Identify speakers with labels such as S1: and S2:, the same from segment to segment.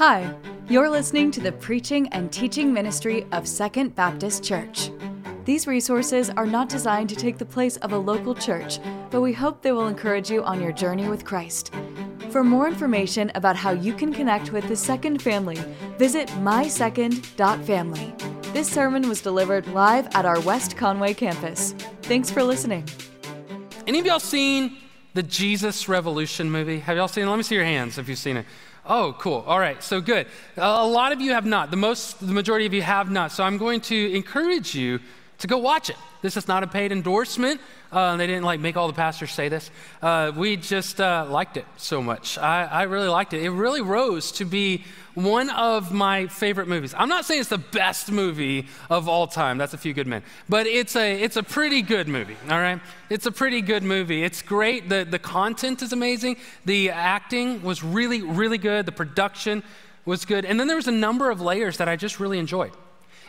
S1: Hi, you're listening to the preaching and teaching ministry of Second Baptist Church. These resources are not designed to take the place of a local church, but we hope they will encourage you on your journey with Christ. For more information about how you can connect with the Second family, visit mysecond.family. This sermon was delivered live at our West Conway campus. Thanks for listening.
S2: Any of y'all seen the Jesus Revolution movie? Have y'all seen it? Let me see your hands if you've seen it. Oh, cool. All right, so good. A lot of you have not. The most, the majority of you have not. So I'm going to encourage you to go watch it. This is not a paid endorsement. Uh, they didn't like make all the pastors say this. Uh, we just uh, liked it so much. I, I, really liked it. It really rose to be one of my favorite movies. I'm not saying it's the best movie of all time. That's a few good men, but it's a it's a pretty good movie. All right, it's a pretty good movie. It's great. the The content is amazing. The acting was really really good. The production was good, and then there was a number of layers that I just really enjoyed.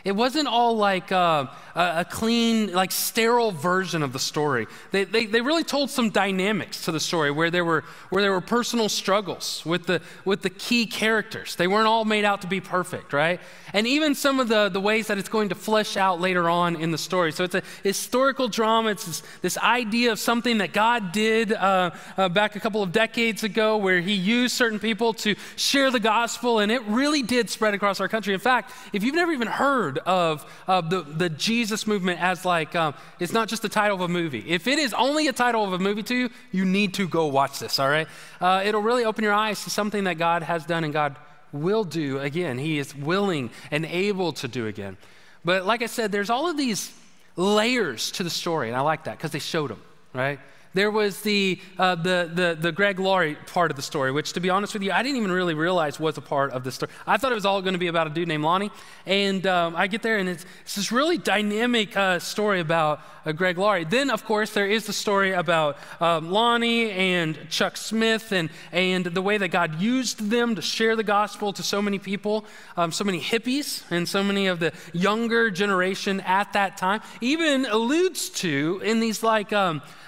S2: It wasn't all like uh, a clean, like sterile version of the story. They, they, they, really told some dynamics to the story where there were, where there were personal struggles with the, with the key characters. They weren't all made out to be perfect, right? And even some of the, the ways that it's going to flesh out later on in the story. So it's a historical drama. It's this, this idea of something that God did uh, uh, back a couple of decades ago where he used certain people to share the gospel, and it really did spread across our country. In fact, if you've never even heard of, of the, the Jesus movement as like, um, it's not just the title of a movie. If it is only a title of a movie to you, you need to go watch this, all right? Uh, it'll really open your eyes to something that God has done and God will do again. He is willing and able to do again. But like I said, there's all of these layers to the story, and I like that because they showed them, right? There was the, uh, the, the, the, Greg Laurie part of the story, which, to be honest with you, I didn't even really realize was a part of the story. I thought it was all going to be about a dude named Lonnie. And um, I get there, and it's, it's this really dynamic uh, story about uh, Greg Laurie. Then, of course, there is the story about um, Lonnie and Chuck Smith and, and the way that God used them to share the gospel to so many people, um, so many hippies, and so many of the younger generation at that time. Even alludes to in these like,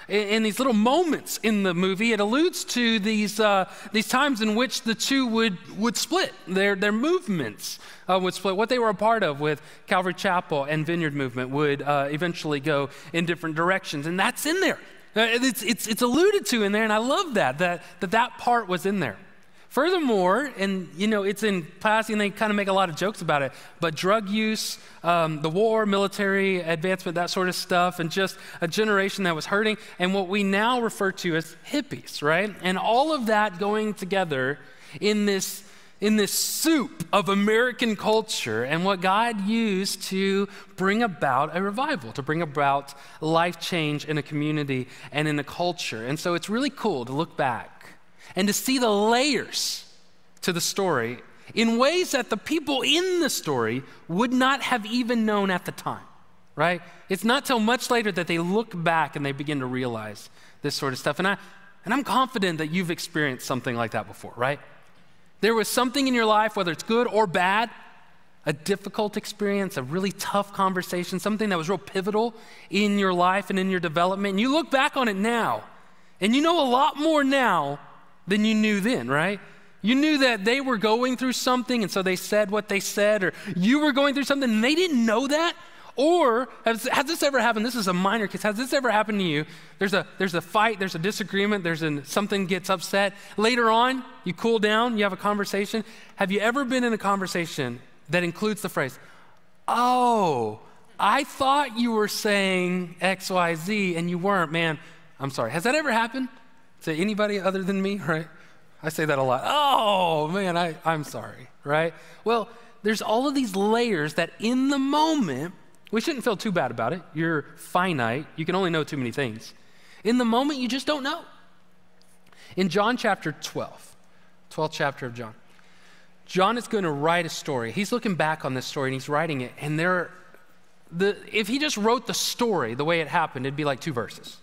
S2: um, in, these little moments in the movie, it alludes to these, uh, these times in which the two would, would split, their, their movements uh, would split. What they were a part of with Calvary Chapel and Vineyard Movement would uh, eventually go in different directions. And that's in there. Uh, it's, it's, it's alluded to in there, and I love that, that, that that part was in there. Furthermore, and you know, it's in passing, they kind of make a lot of jokes about it, but drug use, um, the war, military advancement, that sort of stuff, and just a generation that was hurting, and what we now refer to as hippies, right? And all of that going together in this in this soup of American culture and what God used to bring about a revival, to bring about life change in a community and in a culture. And so it's really cool to look back and to see the layers to the story in ways that the people in the story would not have even known at the time, right? It's not till much later that they look back and they begin to realize this sort of stuff. And, I, and I'm confident that you've experienced something like that before, right? There was something in your life, whether it's good or bad, a difficult experience, a really tough conversation, something that was real pivotal in your life and in your development. And you look back on it now, and you know a lot more now than you knew then, right? You knew that they were going through something, and so they said what they said, or you were going through something, and they didn't know that. Or has, has, this ever happened? This is a minor case. Has this ever happened to you? There's a, there's a fight, there's a disagreement, there's an, something gets upset. Later on, you cool down, you have a conversation. Have you ever been in a conversation that includes the phrase, oh, I thought you were saying X, Y, Z, and you weren't, man. I'm sorry. Has that ever happened? To anybody other than me, right? I say that a lot. Oh, man, I, I'm sorry, right? Well, there's all of these layers that in the moment, we shouldn't feel too bad about it. You're finite, you can only know too many things. In the moment, you just don't know. In John chapter 12, 12th chapter of John, John is going to write a story. He's looking back on this story and he's writing it, and there, the, if he just wrote the story the way it happened, it'd be like two verses.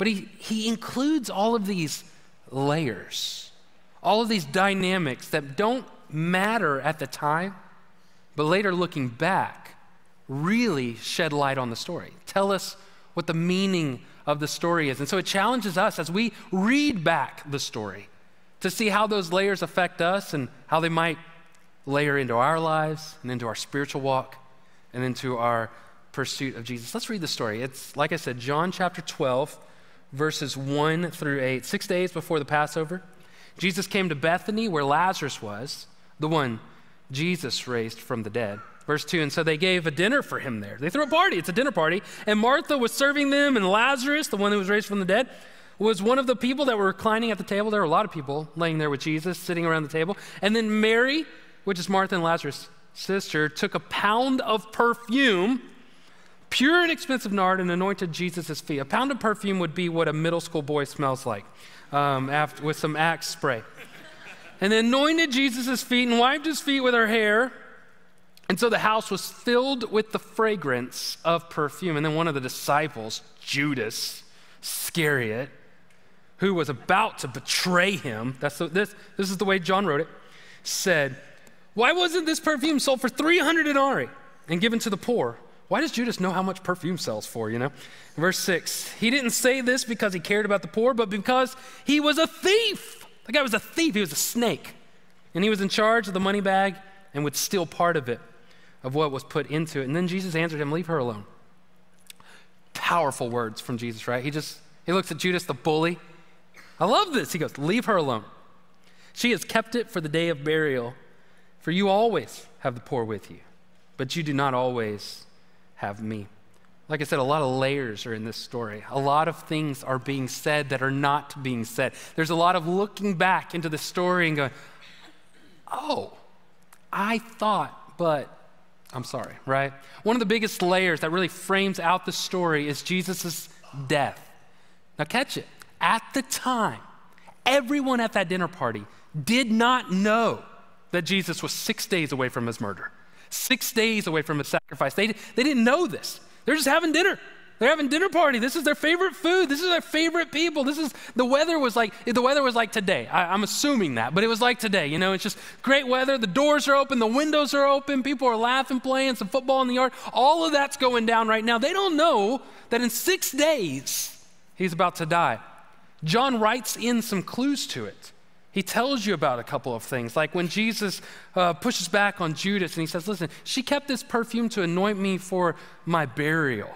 S2: But he, he includes all of these layers, all of these dynamics that don't matter at the time, but later looking back, really shed light on the story. Tell us what the meaning of the story is. And so it challenges us as we read back the story to see how those layers affect us and how they might layer into our lives and into our spiritual walk and into our pursuit of Jesus. Let's read the story. It's, like I said, John chapter 12, verses 1 through 8. Six days before the Passover, Jesus came to Bethany where Lazarus was, the one Jesus raised from the dead. Verse 2 And so they gave a dinner for him there. They threw a party, it's a dinner party. And Martha was serving them, and Lazarus, the one who was raised from the dead, was one of the people that were reclining at the table. There were a lot of people laying there with Jesus, sitting around the table. And then Mary, which is Martha and Lazarus' sister, took a pound of perfume, pure and expensive nard, and anointed Jesus' feet. A pound of perfume would be what a middle school boy smells like um, after, with some Axe spray. And then anointed Jesus' feet and wiped his feet with her hair. And so the house was filled with the fragrance of perfume. And then one of the disciples, Judas Iscariot, who was about to betray him, that's the, this, this is the way John wrote it, said, Why wasn't this perfume sold for 300 denarii and given to the poor? Why does Judas know how much perfume sells for, you know? Verse 6 He didn't say this because he cared about the poor, but because he was a thief. The guy was a thief, he was a snake. And he was in charge of the money bag and would steal part of it, of what was put into it. And then Jesus answered him, Leave her alone. Powerful words from Jesus, right? He just, he looks at Judas, the bully, I love this. He goes, Leave her alone. She has kept it for the day of burial, for you always have the poor with you, but you do not always have me. Like I said, a lot of layers are in this story. A lot of things are being said that are not being said. There's a lot of looking back into the story and going, oh, I thought, but I'm sorry, right? One of the biggest layers that really frames out the story is Jesus' death. Now, catch it at the time, everyone at that dinner party did not know that Jesus was six days away from his murder, six days away from a sacrifice. They, they didn't know this. They're just having dinner. They're having dinner party. This is their favorite food. This is their favorite people. This is the weather was like the weather was like today. I, am assuming that, but it was like today. You know, it's just great weather. The doors are open, the windows are open. People are laughing, playing some football in the yard. All of that's going down right now. They don't know that in six days he's about to die. John writes in some clues to it. He tells you about a couple of things, like when Jesus uh, pushes back on Judas and he says, Listen, she kept this perfume to anoint me for my burial.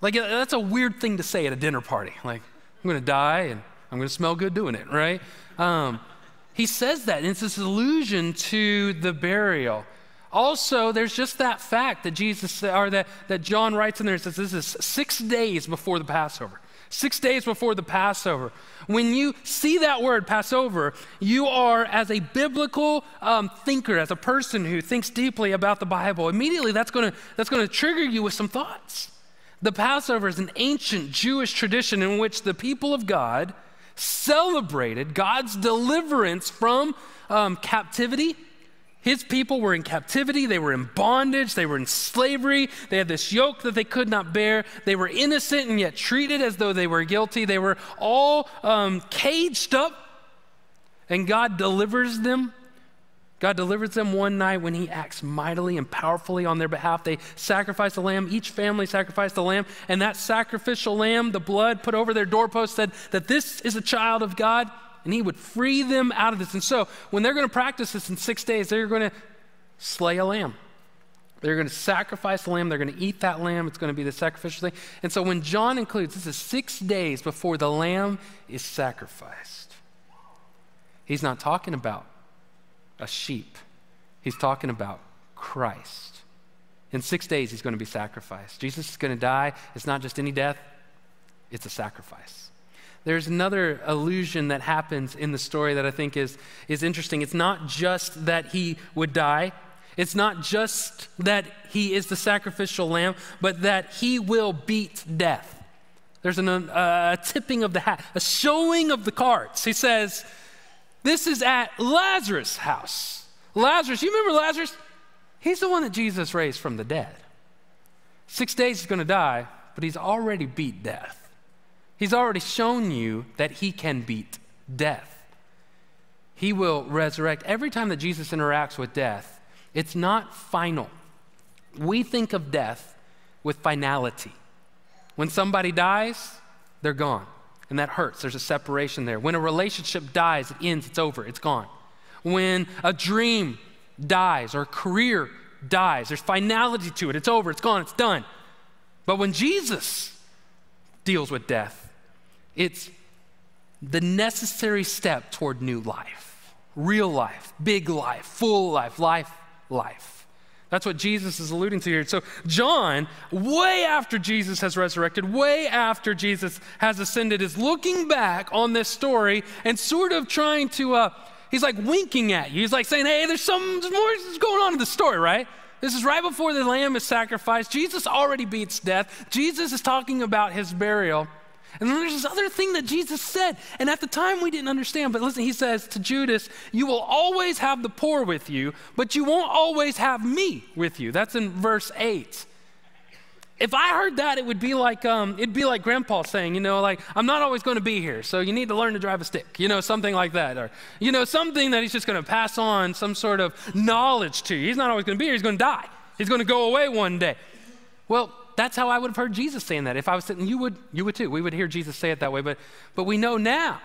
S2: Like, that's a weird thing to say at a dinner party. Like, I'm going to die and I'm going to smell good doing it, right? Um, he says that, and it's this allusion to the burial. Also, there's just that fact that Jesus, or that, that John writes in there, and says this is six days before the Passover six days before the Passover. When you see that word, Passover, you are, as a biblical um, thinker, as a person who thinks deeply about the Bible, immediately that's going to that's going to trigger you with some thoughts. The Passover is an ancient Jewish tradition in which the people of God celebrated God's deliverance from um, captivity his people were in captivity, they were in bondage, they were in slavery, they had this yoke that they could not bear. They were innocent and yet treated as though they were guilty. They were all um, caged up, and God delivers them. God delivers them one night when He acts mightily and powerfully on their behalf. They sacrifice a lamb. Each family sacrificed a lamb, and that sacrificial lamb, the blood put over their doorpost, said that this is a child of God and he would free them out of this. And so, when they're going to practice this in six days, they're going to slay a lamb. They're going to sacrifice a lamb. They're going to eat that lamb. It's going to be the sacrificial thing. And so, when John includes this is six days before the lamb is sacrificed, he's not talking about a sheep, he's talking about Christ. In six days, he's going to be sacrificed. Jesus is going to die. It's not just any death, it's a sacrifice. There's another allusion that happens in the story that I think is, is interesting. It's not just that he would die, it's not just that he is the sacrificial lamb, but that he will beat death. There's an, uh, a tipping of the hat, a showing of the cards. He says, This is at Lazarus' house. Lazarus, you remember Lazarus? He's the one that Jesus raised from the dead. Six days he's going to die, but he's already beat death. He's already shown you that he can beat death. He will resurrect. Every time that Jesus interacts with death, it's not final. We think of death with finality. When somebody dies, they're gone. And that hurts. There's a separation there. When a relationship dies, it ends, it's over, it's gone. when a dream dies or a career dies. There's finality to it. It's over, it's gone, it's done. But when Jesus deals with death, it's the necessary step toward new life, real life, big life, full life, life, life. That's what Jesus is alluding to here. So, John, way after Jesus has resurrected, way after Jesus has ascended, is looking back on this story and sort of trying to, uh, he's like winking at you. He's like saying, hey, there's some there's more going on in the story, right? This is right before the lamb is sacrificed. Jesus already beats death. Jesus is talking about his burial. And then there's this other thing that Jesus said. And at the time we didn't understand, but listen, he says to Judas, You will always have the poor with you, but you won't always have me with you. That's in verse 8. If I heard that, it would be like um, it'd be like Grandpa saying, you know, like I'm not always going to be here, so you need to learn to drive a stick, you know, something like that, or you know, something that he's just going to pass on some sort of knowledge to you. He's not always going to be here; he's going to die. He's going to go away one day. Well, that's how I would have heard Jesus saying that. If I was sitting, you would, you would too. We would hear Jesus say it that way. But, but we know now,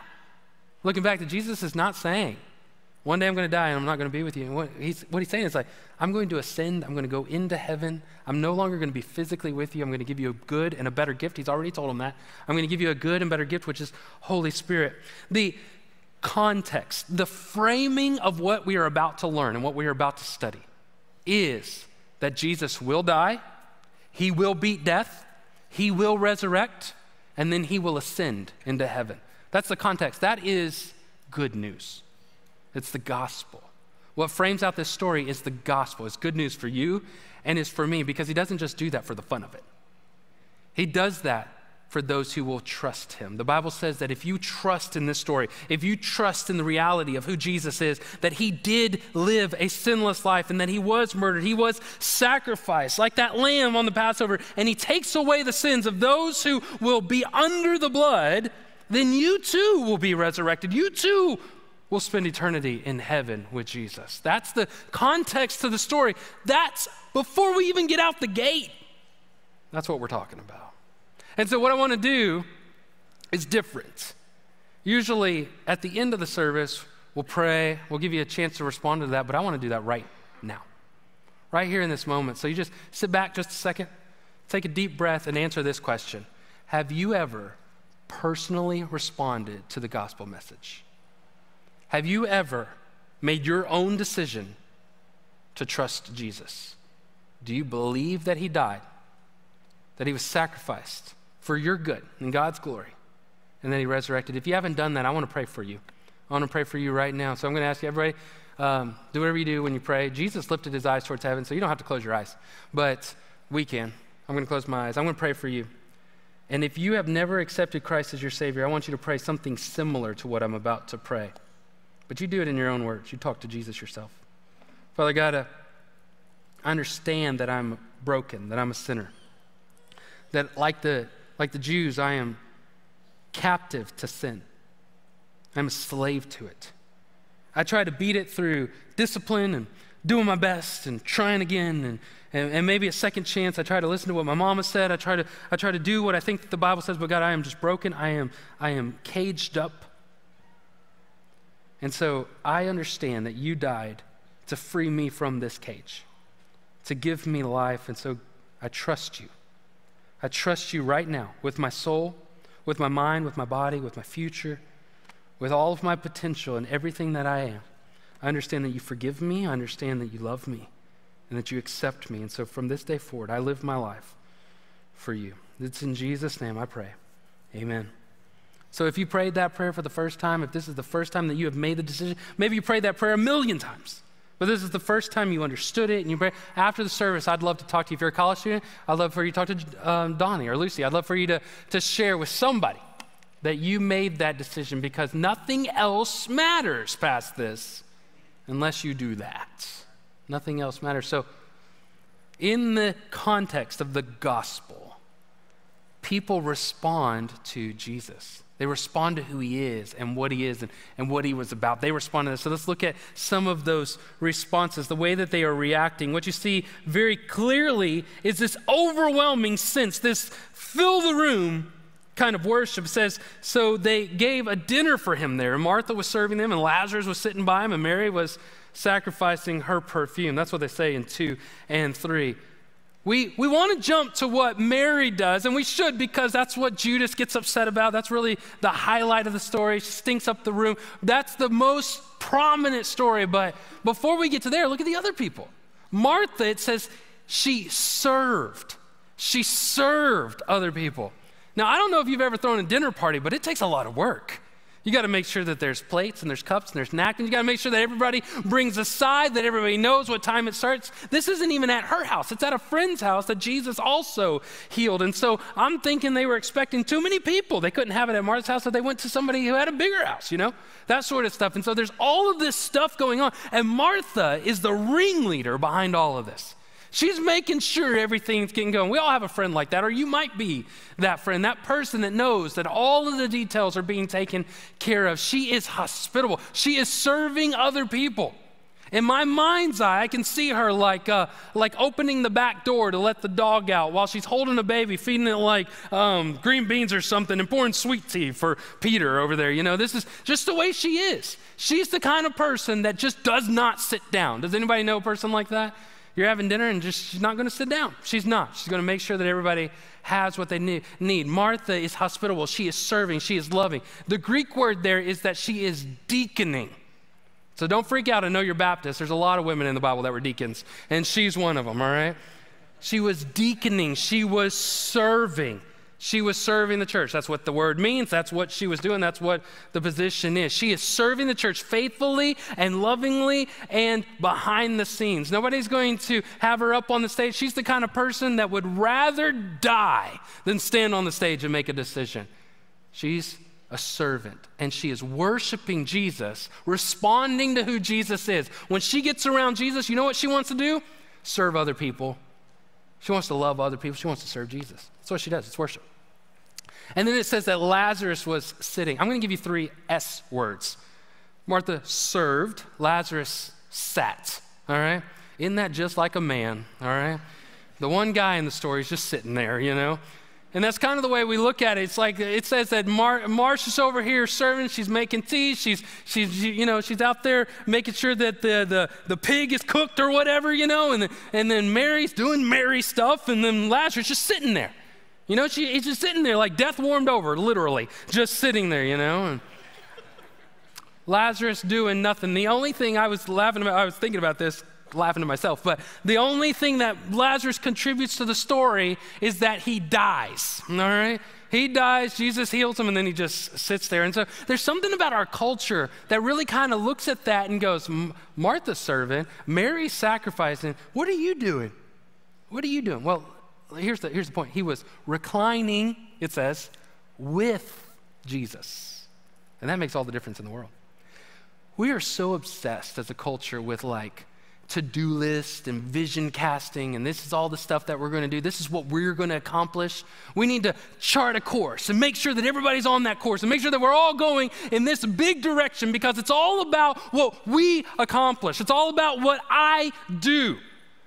S2: looking back, that Jesus is not saying, one day I'm going to die and I'm not going to be with you. And what he's, what he's saying is like, I'm going to ascend. I'm going to go into heaven. I'm no longer going to be physically with you. I'm going to give you a good and a better gift. He's already told him that. I'm going to give you a good and better gift, which is Holy Spirit. The context, the framing of what we are about to learn and what we are about to study is that Jesus will die he will beat death, He will resurrect, and then He will ascend into heaven. That's the context. That is good news. It's the gospel. What frames out this story is the gospel. It's good news for you and it's for me because He doesn't just do that for the fun of it. He does that for those who will trust him. The Bible says that if you trust in this story, if you trust in the reality of who Jesus is, that he did live a sinless life and that he was murdered, he was sacrificed like that lamb on the Passover, and he takes away the sins of those who will be under the blood, then you too will be resurrected. You too will spend eternity in heaven with Jesus. That's the context to the story. That's before we even get out the gate. That's what we're talking about. And so, what I want to do is different. Usually, at the end of the service, we'll pray, we'll give you a chance to respond to that, but I want to do that right now, right here in this moment. So, you just sit back just a second, take a deep breath, and answer this question Have you ever personally responded to the gospel message? Have you ever made your own decision to trust Jesus? Do you believe that he died, that he was sacrificed, for your good and God's glory. And then he resurrected. If you haven't done that, I want to pray for you. I want to pray for you right now. So I'm going to ask you, everybody, um, do whatever you do when you pray. Jesus lifted his eyes towards heaven, so you don't have to close your eyes, but we can. I'm going to close my eyes. I'm going to pray for you. And if you have never accepted Christ as your Savior, I want you to pray something similar to what I'm about to pray. But you do it in your own words. You talk to Jesus yourself. Father God, uh, I understand that I'm broken, that I'm a sinner. That, like the like the Jews, I am captive to sin. I'm a slave to it. I try to beat it through discipline and doing my best and trying again and, and, and, maybe a second chance. I try to listen to what my mama said. I try to, I try to do what I think the Bible says, but God, I am just broken. I am, I am caged up. And so I understand that you died to free me from this cage, to give me life. And so I trust you. I trust you right now with my soul, with my mind, with my body, with my future, with all of my potential and everything that I am. I understand that you forgive me. I understand that you love me and that you accept me. And so from this day forward, I live my life for you. It's in Jesus' name I pray. Amen. So if you prayed that prayer for the first time, if this is the first time that you have made the decision, maybe you prayed that prayer a million times. But this is the first time you understood it, and you after the service, I'd love to talk to you. If you're a college student, I'd love for you to talk to um, Donnie or Lucy. I'd love for you to, to share with somebody that you made that decision because nothing else matters past this unless you do that. Nothing else matters. So, in the context of the gospel, people respond to Jesus. They respond to who he is and what he is and, and what he was about. They respond to this. So let's look at some of those responses, the way that they are reacting. What you see very clearly is this overwhelming sense, this fill the room kind of worship. It says, So they gave a dinner for him there. And Martha was serving them, and Lazarus was sitting by him, and Mary was sacrificing her perfume. That's what they say in 2 and 3. We, we want to jump to what Mary does, and we should because that's what Judas gets upset about. That's really the highlight of the story. She stinks up the room. That's the most prominent story. But before we get to there, look at the other people. Martha, it says she served. She served other people. Now, I don't know if you've ever thrown a dinner party, but it takes a lot of work. You got to make sure that there's plates and there's cups and there's napkins. You got to make sure that everybody brings a side, that everybody knows what time it starts. This isn't even at her house, it's at a friend's house that Jesus also healed. And so I'm thinking they were expecting too many people. They couldn't have it at Martha's house, so they went to somebody who had a bigger house, you know? That sort of stuff. And so there's all of this stuff going on. And Martha is the ringleader behind all of this. She's making sure everything's getting going. We all have a friend like that, or you might be that friend, that person that knows that all of the details are being taken care of. She is hospitable, she is serving other people. In my mind's eye, I can see her like, uh, like opening the back door to let the dog out while she's holding a baby, feeding it like um, green beans or something, and pouring sweet tea for Peter over there. You know, this is just the way she is. She's the kind of person that just does not sit down. Does anybody know a person like that? You're having dinner and just she's not going to sit down. She's not. She's going to make sure that everybody has what they need. Martha is hospitable. She is serving. She is loving. The Greek word there is that she is deaconing. So don't freak out. I know you're Baptist. There's a lot of women in the Bible that were deacons, and she's one of them, all right? She was deaconing. She was serving. She was serving the church. That's what the word means. That's what she was doing. That's what the position is. She is serving the church faithfully and lovingly and behind the scenes. Nobody's going to have her up on the stage. She's the kind of person that would rather die than stand on the stage and make a decision. She's a servant and she is worshiping Jesus, responding to who Jesus is. When she gets around Jesus, you know what she wants to do? Serve other people. She wants to love other people. She wants to serve Jesus. That's what she does. It's worship. And then it says that Lazarus was sitting. I'm going to give you three S words. Martha served, Lazarus sat. All right? Isn't that just like a man? All right? The one guy in the story is just sitting there, you know? And that's kind of the way we look at it. It's like it says that Mar- over here serving. She's making tea. She's, she's, you know, she's out there making sure that the, the, the pig is cooked or whatever, you know. And, the, and then Mary's doing Mary stuff. And then Lazarus just sitting there. You know, she, he's just sitting there like death warmed over, literally, just sitting there, you know. And Lazarus doing nothing. The only thing I was laughing about, I was thinking about this laughing to myself, but the only thing that Lazarus contributes to the story is that he dies. All right? He dies, Jesus heals him, and then he just sits there. And so there's something about our culture that really kind of looks at that and goes, Martha's servant, Mary's sacrificing. What are you doing? What are you doing? Well, here's the, here's the point. He was reclining, it says, with Jesus. And that makes all the difference in the world. We are so obsessed as a culture with like to do list and vision casting, and this is all the stuff that we're going to do. This is what we're going to accomplish. We need to chart a course and make sure that everybody's on that course and make sure that we're all going in this big direction because it's all about what we accomplish. It's all about what I do.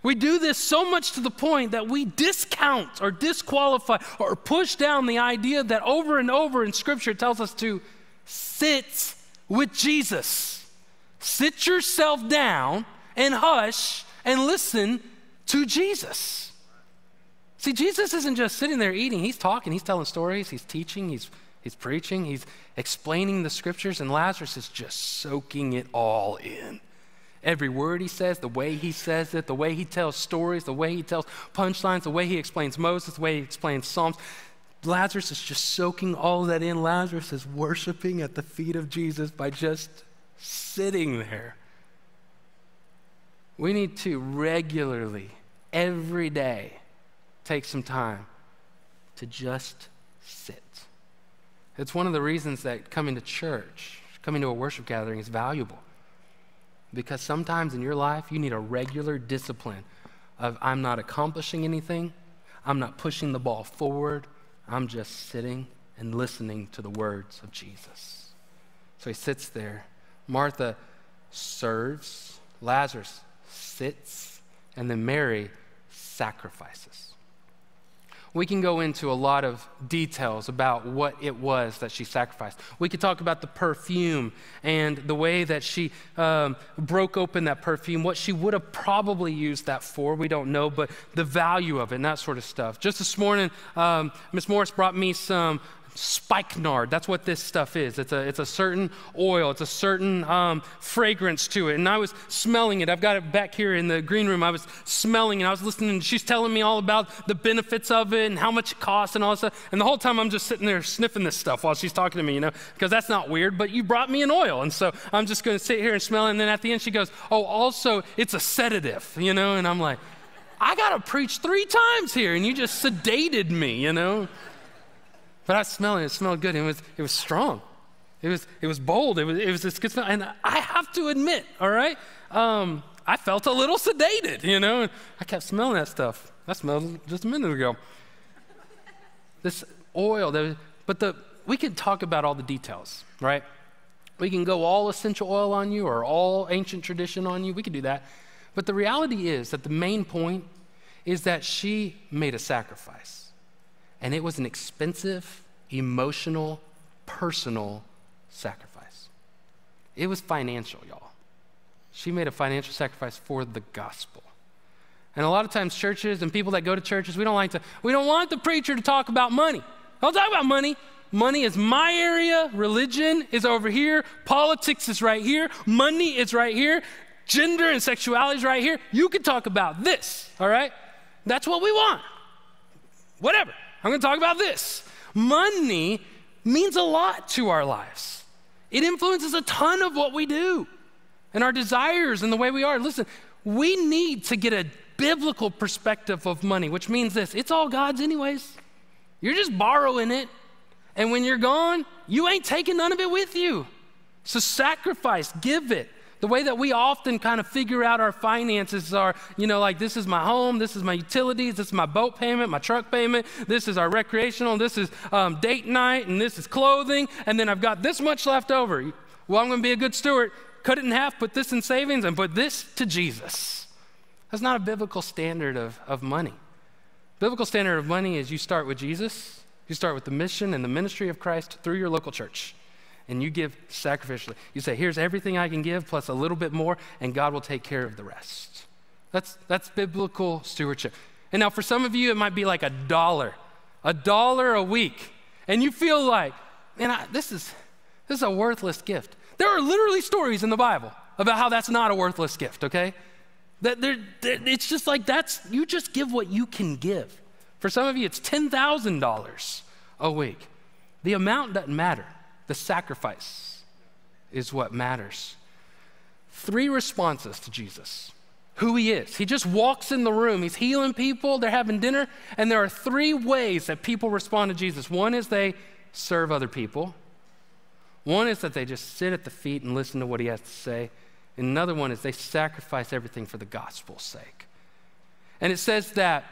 S2: We do this so much to the point that we discount or disqualify or push down the idea that over and over in Scripture tells us to sit with Jesus. Sit yourself down and hush and listen to Jesus. See, Jesus isn't just sitting there eating, he's talking, he's telling stories, he's teaching, he's, he's preaching, he's explaining the scriptures, and Lazarus is just soaking it all in. Every word he says, the way he says it, the way he tells stories, the way he tells punchlines, the way he explains Moses, the way he explains Psalms. Lazarus is just soaking all that in. Lazarus is worshiping at the feet of Jesus by just sitting there. We need to regularly, every day, take some time to just sit. It's one of the reasons that coming to church, coming to a worship gathering is valuable. Because sometimes in your life, you need a regular discipline of I'm not accomplishing anything, I'm not pushing the ball forward, I'm just sitting and listening to the words of Jesus. So he sits there. Martha serves, Lazarus sits, and then Mary sacrifices. We can go into a lot of details about what it was that she sacrificed. We could talk about the perfume and the way that she um, broke open that perfume, what she would have probably used that for. We don't know, but the value of it and that sort of stuff. Just this morning, um, Miss Morris brought me some spikenard. That's what this stuff is. It's a, it's a certain oil, it's a certain um, fragrance to it. And I was smelling it. I've got it back here in the green room. I was smelling and I was listening. And she's telling me all about the benefits of it and how much it costs and all this stuff. And the whole time I'm just sitting there sniffing this stuff while she's talking to me, you know, because that's not weird, but you brought me an oil. And so I'm just going to sit here and smell it. And then at the end, she goes, Oh, also, it's a sedative, you know? And I'm like, I got to preach three times here, and you just sedated me, you know? But I smelled it, it smelled good. It was, it was strong. It was, it was bold. It was, it was this good smell. And I have to admit, all right, um, I felt a little sedated, you know. I kept smelling that stuff. I smelled just a minute ago. This oil, that, but the, we can talk about all the details, right? We can go all essential oil on you or all ancient tradition on you. We could do that. But the reality is that the main point is that she made a sacrifice. And it was an expensive, emotional, personal sacrifice. It was financial, y'all. She made a financial sacrifice for the gospel. And a lot of times, churches and people that go to churches, we don't like to, we don't want the preacher to talk about money. Don't talk about money. Money is my area. Religion is over here. Politics is right here. Money is right here. Gender and sexuality is right here. You can talk about this, all right? That's what we want. Whatever. I'm going to talk about this. Money means a lot to our lives, it influences a ton of what we do and our desires and the way we are. Listen, we need to get a biblical perspective of money, which means this it's all God's, anyways. You're just borrowing it. And when you're gone, you ain't taking none of it with you. So sacrifice, give it. The way that we often kind of figure out our finances are, you know, like this is my home, this is my utilities, this is my boat payment, my truck payment, this is our recreational, this is um, date night, and this is clothing, and then I've got this much left over. Well, I'm going to be a good steward. Cut it in half, put this in savings, and put this to Jesus. That's not a biblical standard of, of money. Biblical standard of money is you start with Jesus, you start with the mission and the ministry of Christ through your local church and you give sacrificially. You say, Here's everything I can give plus a little bit more, and God will take care of the rest. That's, that's biblical stewardship. And now, for some of you, it might be like a dollar, a dollar a week. And you feel like, man, I, this, is, this is a worthless gift. There are literally stories in the Bible about how that's not a worthless gift, okay? That they're, they're, it's just like that's, you just give what you can give. For some of you, it's $10,000 a week. The amount doesn't matter. The sacrifice is what matters. Three responses to Jesus who he is. He just walks in the room, he's healing people, they're having dinner, and there are three ways that people respond to Jesus. One is they serve other people, one is that they just sit at the feet and listen to what he has to say, and another one is they sacrifice everything for the gospel's sake. And it says that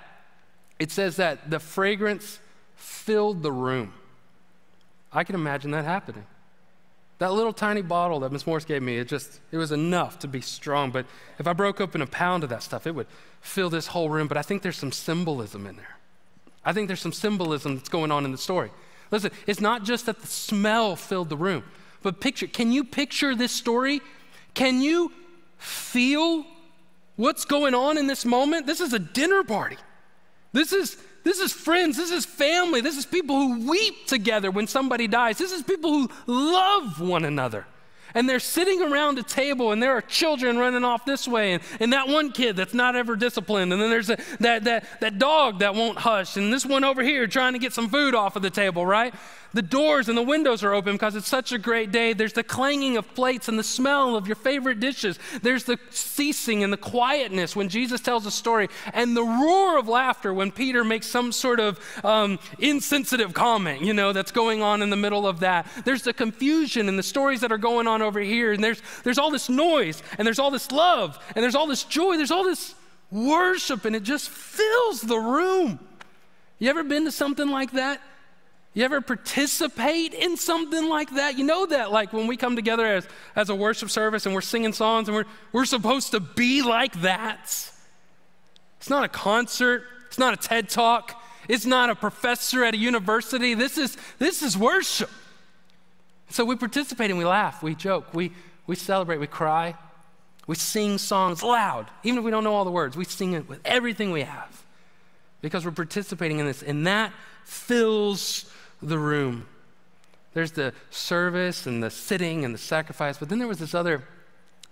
S2: it says that the fragrance filled the room. I can imagine that happening. That little tiny bottle that Miss Morse gave me, it just, it was enough to be strong. But if I broke open a pound of that stuff, it would fill this whole room. But I think there's some symbolism in there. I think there's some symbolism that's going on in the story. Listen, it's not just that the smell filled the room, but picture, can you picture this story? Can you feel what's going on in this moment? This is a dinner party. This is this is friends. This is family. This is people who weep together when somebody dies. This is people who love one another. And they're sitting around a table, and there are children running off this way, and, and that one kid that's not ever disciplined. And then there's a, that, that, that dog that won't hush, and this one over here trying to get some food off of the table, right? The doors and the windows are open because it's such a great day. There's the clanging of plates and the smell of your favorite dishes. There's the ceasing and the quietness when Jesus tells a story, and the roar of laughter when Peter makes some sort of um, insensitive comment, you know, that's going on in the middle of that. There's the confusion and the stories that are going on over here, and there's, there's all this noise, and there's all this love, and there's all this joy, there's all this worship, and it just fills the room. You ever been to something like that? You ever participate in something like that? You know that, like when we come together as, as a worship service and we're singing songs and we're, we're supposed to be like that. It's not a concert, it's not a TED talk, It's not a professor at a university. This is, this is worship. So we participate and we laugh, we joke, we, we celebrate, we cry, we sing songs loud. Even if we don't know all the words, we sing it with everything we have because we're participating in this. And that fills the room. There's the service and the sitting and the sacrifice, but then there was this other,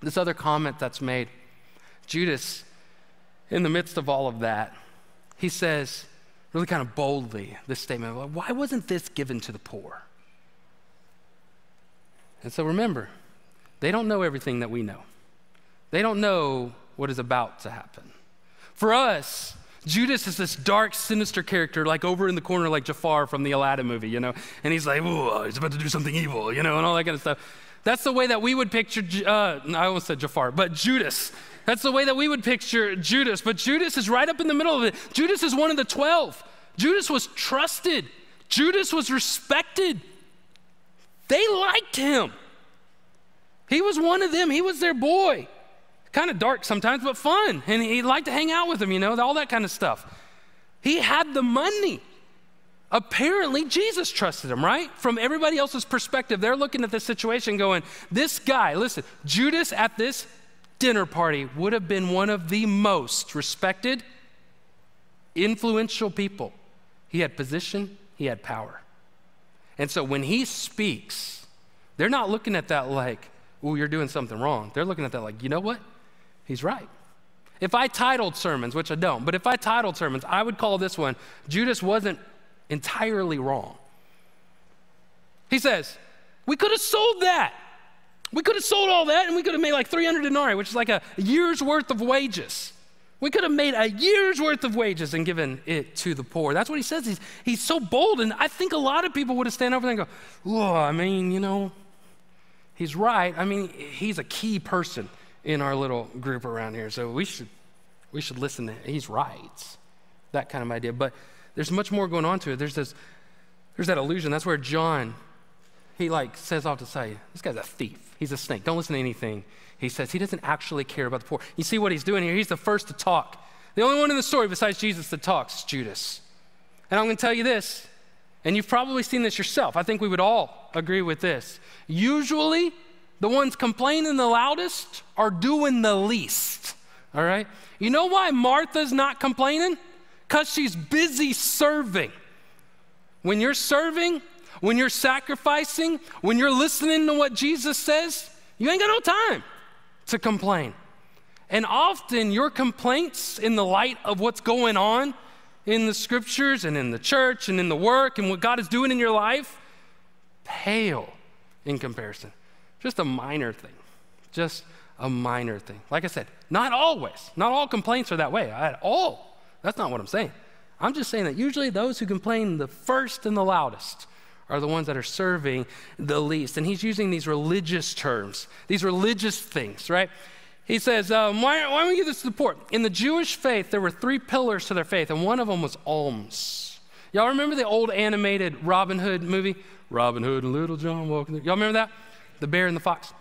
S2: this other comment that's made. Judas, in the midst of all of that, he says, really kind of boldly, this statement why wasn't this given to the poor? And so remember, they don't know everything that we know. They don't know what is about to happen. For us, Judas is this dark, sinister character, like over in the corner, like Jafar from the Aladdin movie, you know? And he's like, oh, he's about to do something evil, you know, and all that kind of stuff. That's the way that we would picture, uh, I almost said Jafar, but Judas. That's the way that we would picture Judas. But Judas is right up in the middle of it. Judas is one of the 12. Judas was trusted, Judas was respected. They liked him. He was one of them, he was their boy. Kind of dark sometimes, but fun. And he liked to hang out with them, you know, all that kind of stuff. He had the money. Apparently, Jesus trusted him, right? From everybody else's perspective, they're looking at this situation going, this guy, listen, Judas at this dinner party would have been one of the most respected, influential people. He had position, he had power. And so when he speaks, they're not looking at that like, oh, you're doing something wrong. They're looking at that like, you know what? He's right. If I titled sermons, which I don't, but if I titled sermons, I would call this one Judas wasn't entirely wrong. He says, We could have sold that. We could have sold all that and we could have made like 300 denarii, which is like a year's worth of wages. We could have made a year's worth of wages and given it to the poor. That's what he says. He's, he's so bold. And I think a lot of people would have stand over there and go, Oh, I mean, you know, he's right. I mean, he's a key person in our little group around here. So we should, we should listen to He's right. That kind of idea. But there's much more going on to it. There's this, there's that illusion. That's where John, he like says off to say, this guy's a thief. He's a snake. Don't listen to anything he says. He doesn't actually care about the poor. You see what he's doing here? He's the first to talk. The only one in the story besides Jesus that talks Judas. And I'm going to tell you this, and you've probably seen this yourself. I think we would all agree with this. Usually, the ones complaining the loudest are doing the least. All right? You know why Martha's not complaining? Because she's busy serving. When you're serving, when you're sacrificing, when you're listening to what Jesus says, you ain't got no time to complain. And often your complaints in the light of what's going on in the scriptures and in the church and in the work and what God is doing in your life pale in comparison. Just a minor thing. Just a minor thing. Like I said, not always. Not all complaints are that way at all. That's not what I'm saying. I'm just saying that usually those who complain the first and the loudest are the ones that are serving the least. And he's using these religious terms, these religious things, right? He says, um, why, why don't we give this poor? In the Jewish faith, there were three pillars to their faith, and one of them was alms. Y'all remember the old animated Robin Hood movie? Robin Hood and Little John walking. Y'all remember that? The bear and the fox.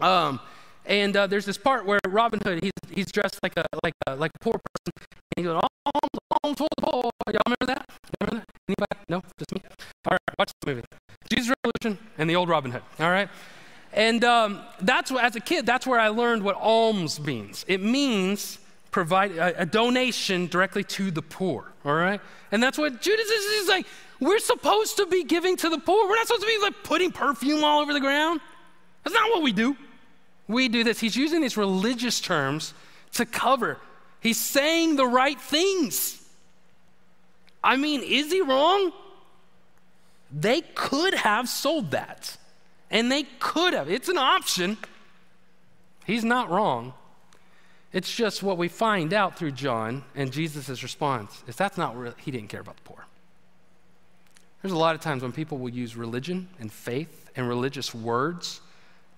S2: Um, and uh, there's this part where Robin Hood, he's, he's dressed like a, like, a, like a poor person, and he goes, alms, alms for the poor. Y'all remember that? Remember that? Anybody? No? Just me? All right, watch the movie. Jesus Revolution and the old Robin Hood. All right? And um, that's what as a kid, that's where I learned what alms means. It means provide a, a, donation directly to the poor. All right, and that's what Judas is. He's like, we're supposed to be giving to the poor. We're not supposed to be like putting perfume all over the ground. That's not what we do. We do this. He's using these religious terms to cover. He's saying the right things. I mean, is he wrong? They could have sold that. And they could have. It's an option. He's not wrong. It's just what we find out through John and Jesus' response is that's not real. He didn't care about the poor. There's a lot of times when people will use religion and faith and religious words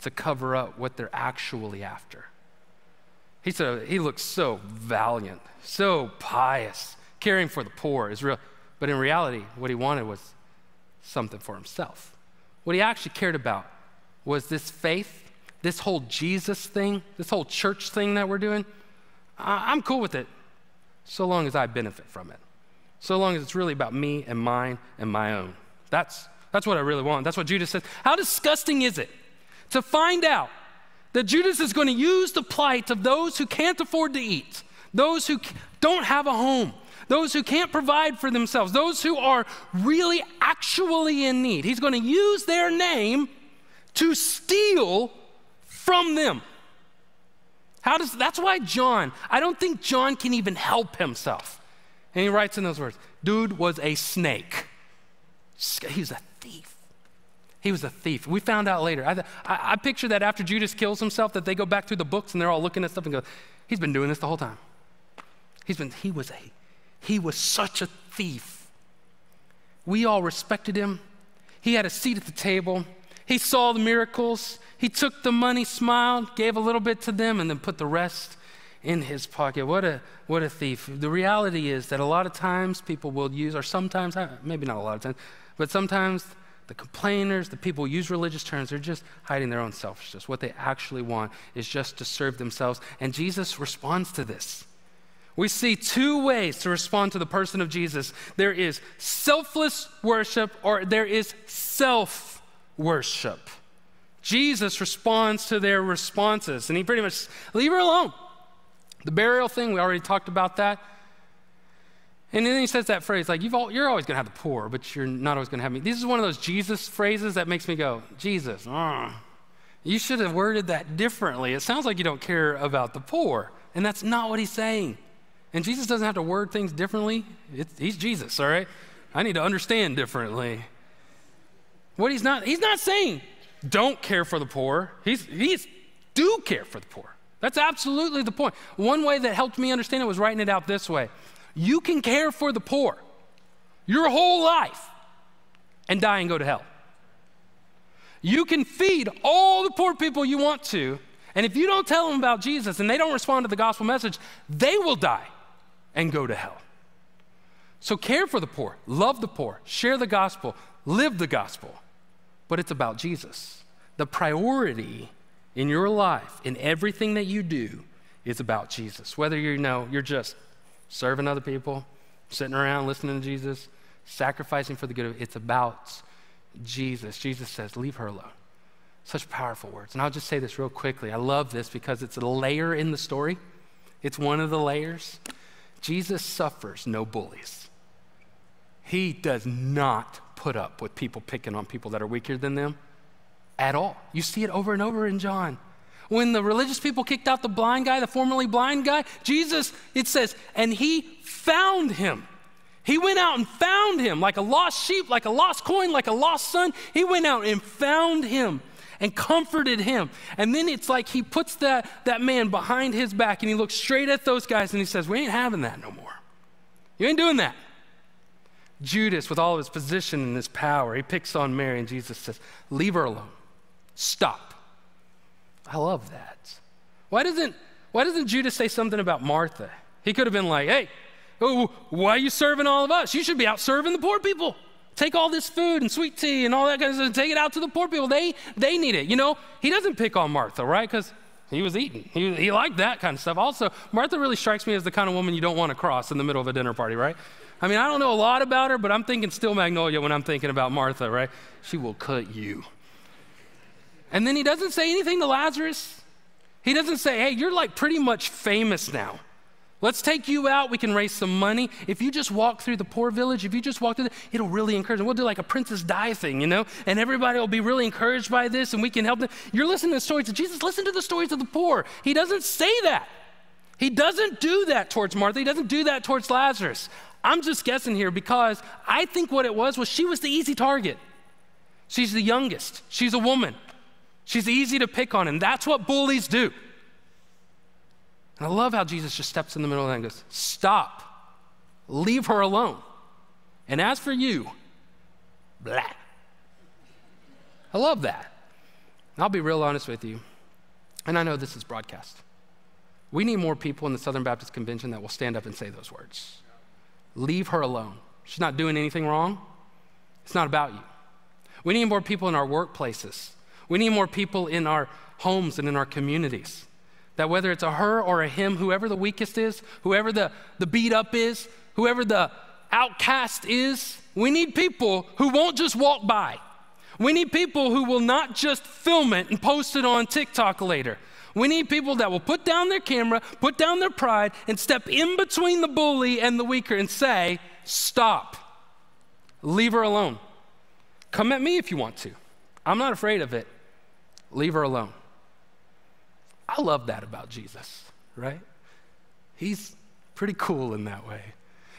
S2: to cover up what they're actually after. He said he looks so valiant, so pious, caring for the poor is real. But in reality, what he wanted was something for himself. What he actually cared about was this faith, this whole Jesus thing, this whole church thing that we're doing. I'm cool with it so long as I benefit from it. So long as it's really about me and mine and my own. That's, that's what I really want. That's what Judas says. How disgusting is it to find out that Judas is going to use the plight of those who can't afford to eat, those who don't have a home, those who can't provide for themselves, those who are really actually in need. He's going to use their name to steal from them. How does that's why John, I don't think John can even help himself. And he writes in those words, dude was a snake. He was a thief. He was a thief. We found out later. I, I, I picture that after Judas kills himself, that they go back through the books and they're all looking at stuff and go, he's been doing this the whole time. He's been, he was a, he was such a thief. We all respected him. He had a seat at the table. He saw the miracles. He took the money, smiled, gave a little bit to them, and then put the rest in his pocket. What a, what a thief. The reality is that a lot of times people will use, or sometimes, maybe not a lot of times, but sometimes the complainers, the people who use religious terms, they're just hiding their own selfishness. What they actually want is just to serve themselves. And Jesus responds to this. We see two ways to respond to the person of Jesus there is selfless worship, or there is self worship. Jesus responds to their responses, and he pretty much, leave her alone. The burial thing, we already talked about that. And then he says that phrase, like, you are always going to have the poor, but you're not always going to have me. This is one of those Jesus phrases that makes me go, Jesus, uh, you should have worded that differently. It sounds like you don't care about the poor. And that's not what he's saying. And Jesus doesn't have to word things differently. It's, he's Jesus, all right? I need to understand differently. What he's not, he's not saying, don't care for the poor. He's, he's do care for the poor. That's absolutely the point. One way that helped me understand it was writing it out this way You can care for the poor your whole life and die and go to hell. You can feed all the poor people you want to, and if you don't tell them about Jesus and they don't respond to the gospel message, they will die and go to hell. So care for the poor, love the poor, share the gospel, live the gospel but it's about Jesus. The priority in your life, in everything that you do, is about Jesus. Whether you know you're just serving other people, sitting around listening to Jesus, sacrificing for the good of it's about Jesus. Jesus says, Leave her alone. Such powerful words. And I'll just say this real quickly. I love this because it's a layer in the story, it's one of the layers. Jesus suffers no bullies. He does not put up with people picking on people that are weaker than them at all. You see it over and over in John. When the religious people kicked out the blind guy, the formerly blind guy, Jesus, it says, and he found him. He went out and found him like a lost sheep, like a lost coin, like a lost son. He went out and found him and comforted him. And then it's like he puts that, that man behind his back and he looks straight at those guys and he says, We ain't having that no more. You ain't doing that. Judas, with all of his position and his power, he picks on Mary, and Jesus says, Leave her alone. Stop. I love that. Why doesn't, why doesn't Judas say something about Martha? He could have been like, Hey, oh, why are you serving all of us? You should be out serving the poor people. Take all this food and sweet tea and all that kind of stuff, take it out to the poor people. They, they need it. You know, he doesn't pick on Martha, right? Because he was eating. He, he liked that kind of stuff. Also, Martha really strikes me as the kind of woman you don't want to cross in the middle of a dinner party, right? I mean, I don't know a lot about her, but I'm thinking Steel Magnolia when I'm thinking about Martha, right? She will cut you. And then he doesn't say anything to Lazarus. He doesn't say, hey, you're like pretty much famous now. Let's take you out. We can raise some money. If you just walk through the poor village, if you just walk through, the, it'll really encourage them. We'll do like a Princess Di thing, you know, and everybody will be really encouraged by this, and we can help them. You're listening to stories of Jesus. Listen to the stories of the poor. He doesn't say that. He doesn't do that towards Martha. He doesn't do that towards Lazarus. I'm just guessing here because I think what it was was she was the easy target. She's the youngest, she's a woman, she's easy to pick on, and that's what bullies do. And I love how Jesus just steps in the middle of that and goes, Stop, leave her alone. And as for you, blah. I love that. And I'll be real honest with you, and I know this is broadcast. We need more people in the Southern Baptist Convention that will stand up and say those words. Leave her alone. She's not doing anything wrong. It's not about you. We need more people in our workplaces. We need more people in our homes and in our communities. That whether it's a her or a him, whoever the weakest is, whoever the, the beat up is, whoever the outcast is? We need people who won't just walk by. We need people who will not just film it and post it on TikTok later. We need people that will put down their camera, put down their pride, and step in between the bully and the weaker and say, Stop. Leave her alone. Come at me if you want to. I'm not afraid of it. Leave her alone. I love that about Jesus, right? He's pretty cool in that way.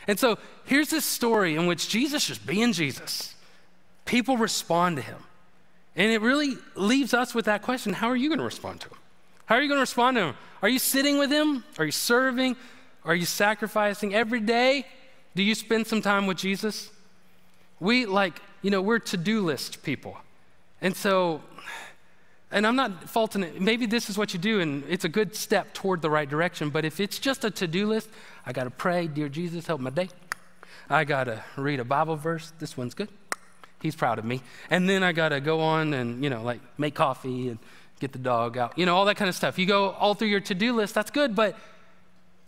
S2: And so here's this story in which Jesus is being Jesus. People respond to him. And it really leaves us with that question how are you going to respond to him? How are you going to respond to him? Are you sitting with him? Are you serving? Are you sacrificing every day? Do you spend some time with Jesus? We like, you know, we're to do list people. And so, and I'm not faulting it. Maybe this is what you do, and it's a good step toward the right direction. But if it's just a to do list, I got to pray, Dear Jesus, help my day. I got to read a Bible verse. This one's good. He's proud of me. And then I got to go on and, you know, like make coffee and get the dog out, you know, all that kind of stuff. You go all through your to do list, that's good, but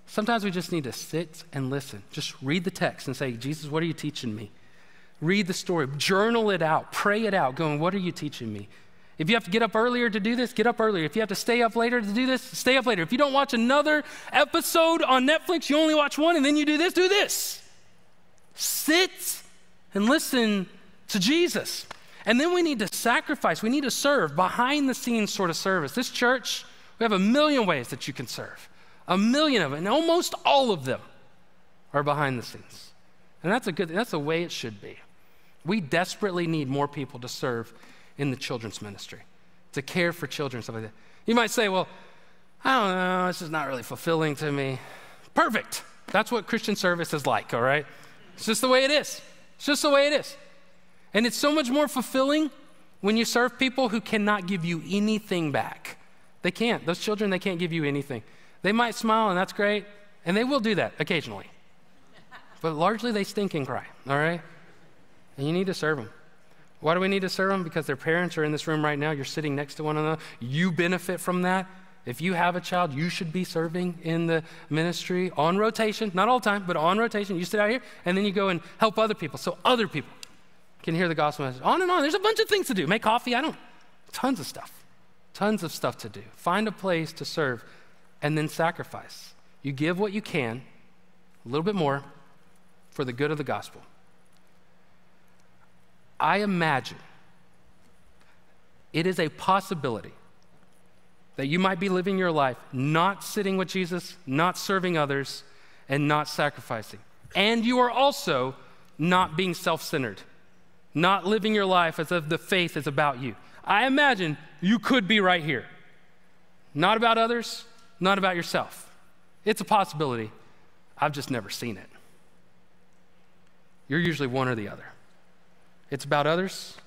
S2: sometimes we just need to sit and listen. Just read the text and say, Jesus, what are you teaching me? Read the story, journal it out, pray it out, going, what are you teaching me? If you have to get up earlier to do this, get up earlier. If you have to stay up later to do this, stay up later. If you don't watch another episode on Netflix, you only watch one and then you do this, do this. Sit and listen to Jesus. And then we need to sacrifice, we need to serve behind the scenes sort of service. This church, we have a million ways that you can serve, a million of them, and almost all of them are behind the scenes. And that's a good that's the way it should be. We desperately need more people to serve in the children's ministry, to care for children, stuff like that. You might say, well, I don't know, this is not really fulfilling to me. Perfect. That's what Christian service is like, all right? It's just the way it is. It's just the way it is. And it's so much more fulfilling when you serve people who cannot give you anything back. They can't. Those children, they can't give you anything. They might smile, and that's great, and they will do that occasionally. But largely, they stink and cry, all right? And you need to serve them. Why do we need to serve them? Because their parents are in this room right now. You're sitting next to one another. You benefit from that. If you have a child, you should be serving in the ministry on rotation, not all the time, but on rotation. You sit out here and then you go and help other people. So other people can hear the gospel message. On and on. There's a bunch of things to do. Make coffee, I don't. Tons of stuff. Tons of stuff to do. Find a place to serve and then sacrifice. You give what you can, a little bit more, for the good of the gospel. I imagine it is a possibility that you might be living your life not sitting with Jesus, not serving others, and not sacrificing. And you are also not being self centered not living your life as if the faith is about you. I imagine you could be right here. Not about others, not about yourself. It's a possibility. I've just never seen it. You're usually one or the other. It's about others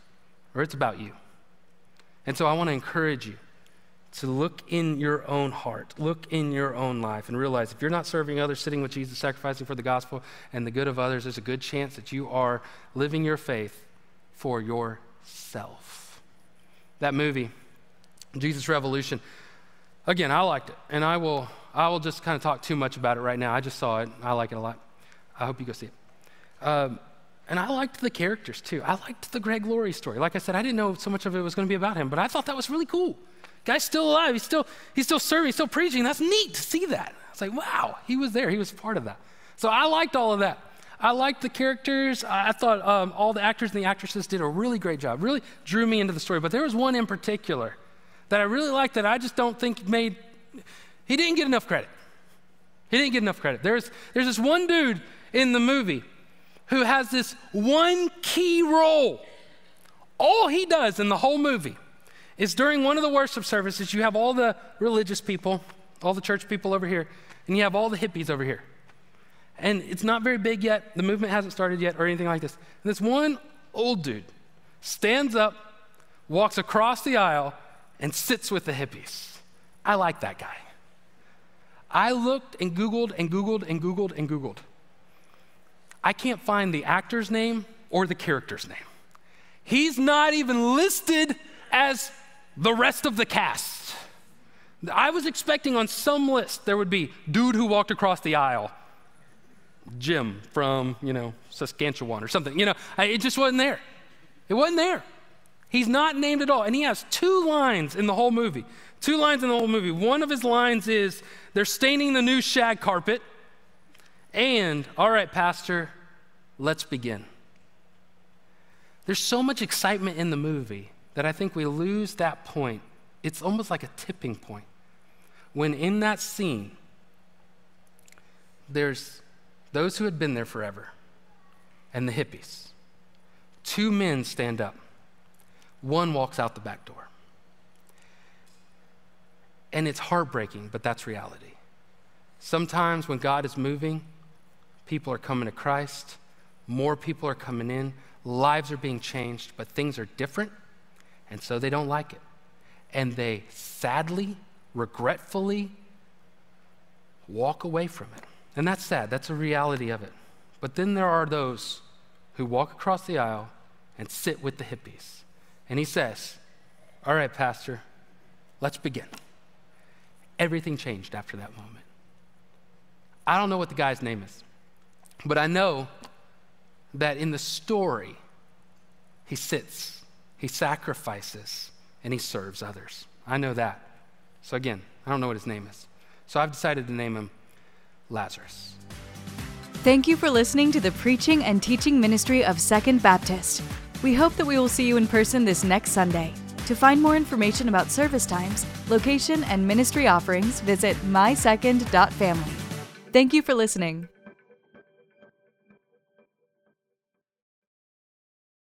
S2: or it's about you. And so I want to encourage you to look in your own heart, look in your own life, and realize if you're not serving others, sitting with Jesus, sacrificing for the gospel and the good of others, there's a good chance that you are living your faith for yourself. That movie, Jesus Revolution, again, I liked it. And I will, I will just kind of talk too much about it right now. I just saw it. I like it a lot. I hope you go see it. Um, and I liked the characters too. I liked the Greg Laurie story. Like I said, I didn't know so much of it was going to be about him, but I thought that was really cool. Guy's still alive. He's still, he's still serving. He's still preaching. That's neat to see that. It's like, wow, he was there. He was part of that. So I liked all of that. I liked the characters. I, thought um, all the actors and the actresses did a really great job, really drew me into the story. But there was one in particular that I really liked that I just don't think made, he didn't get enough credit. He didn't get enough credit. There's, there's this one dude in the movie who has this one key role. All he does in the whole movie is during one of the worship services, you have all the religious people, all the church people over here, and you have all the hippies over here. And it's not very big yet. The movement hasn't started yet or anything like this. And this one old dude stands up, walks across the aisle, and sits with the hippies. I like that guy. I looked and Googled and Googled and Googled and Googled. I can't find the actor's name or the character's name. He's not even listed as the rest of the cast. I was expecting on some list there would be dude who walked across the aisle Jim from, you know, Saskatchewan or something. You know, it just wasn't there. It wasn't there. He's not named at all. And he has two lines in the whole movie. Two lines in the whole movie. One of his lines is, They're staining the new shag carpet. And, all right, Pastor, let's begin. There's so much excitement in the movie that I think we lose that point. It's almost like a tipping point. When in that scene, there's those who had been there forever and the hippies. Two men stand up, one walks out the back door. And it's heartbreaking, but that's reality. Sometimes when God is moving, people are coming to Christ, more people are coming in, lives are being changed, but things are different, and so they don't like it. And they sadly, regretfully walk away from it. And that's sad, that's a reality of it. But then there are those who walk across the aisle and sit with the hippies. And he says, All right, Pastor, let's begin. Everything changed after that moment. I don't know what the guy's name is, but I know that in the story, he sits, he sacrifices, and he serves others. I know that. So again, I don't know what his name is. So I've decided to name him Lazarus.
S1: Thank you for listening to the preaching and teaching ministry of Second Baptist. We hope that we will see you in person this next Sunday. To find more information about service times, location, and ministry offerings, visit mysecond.family. Thank you for listening.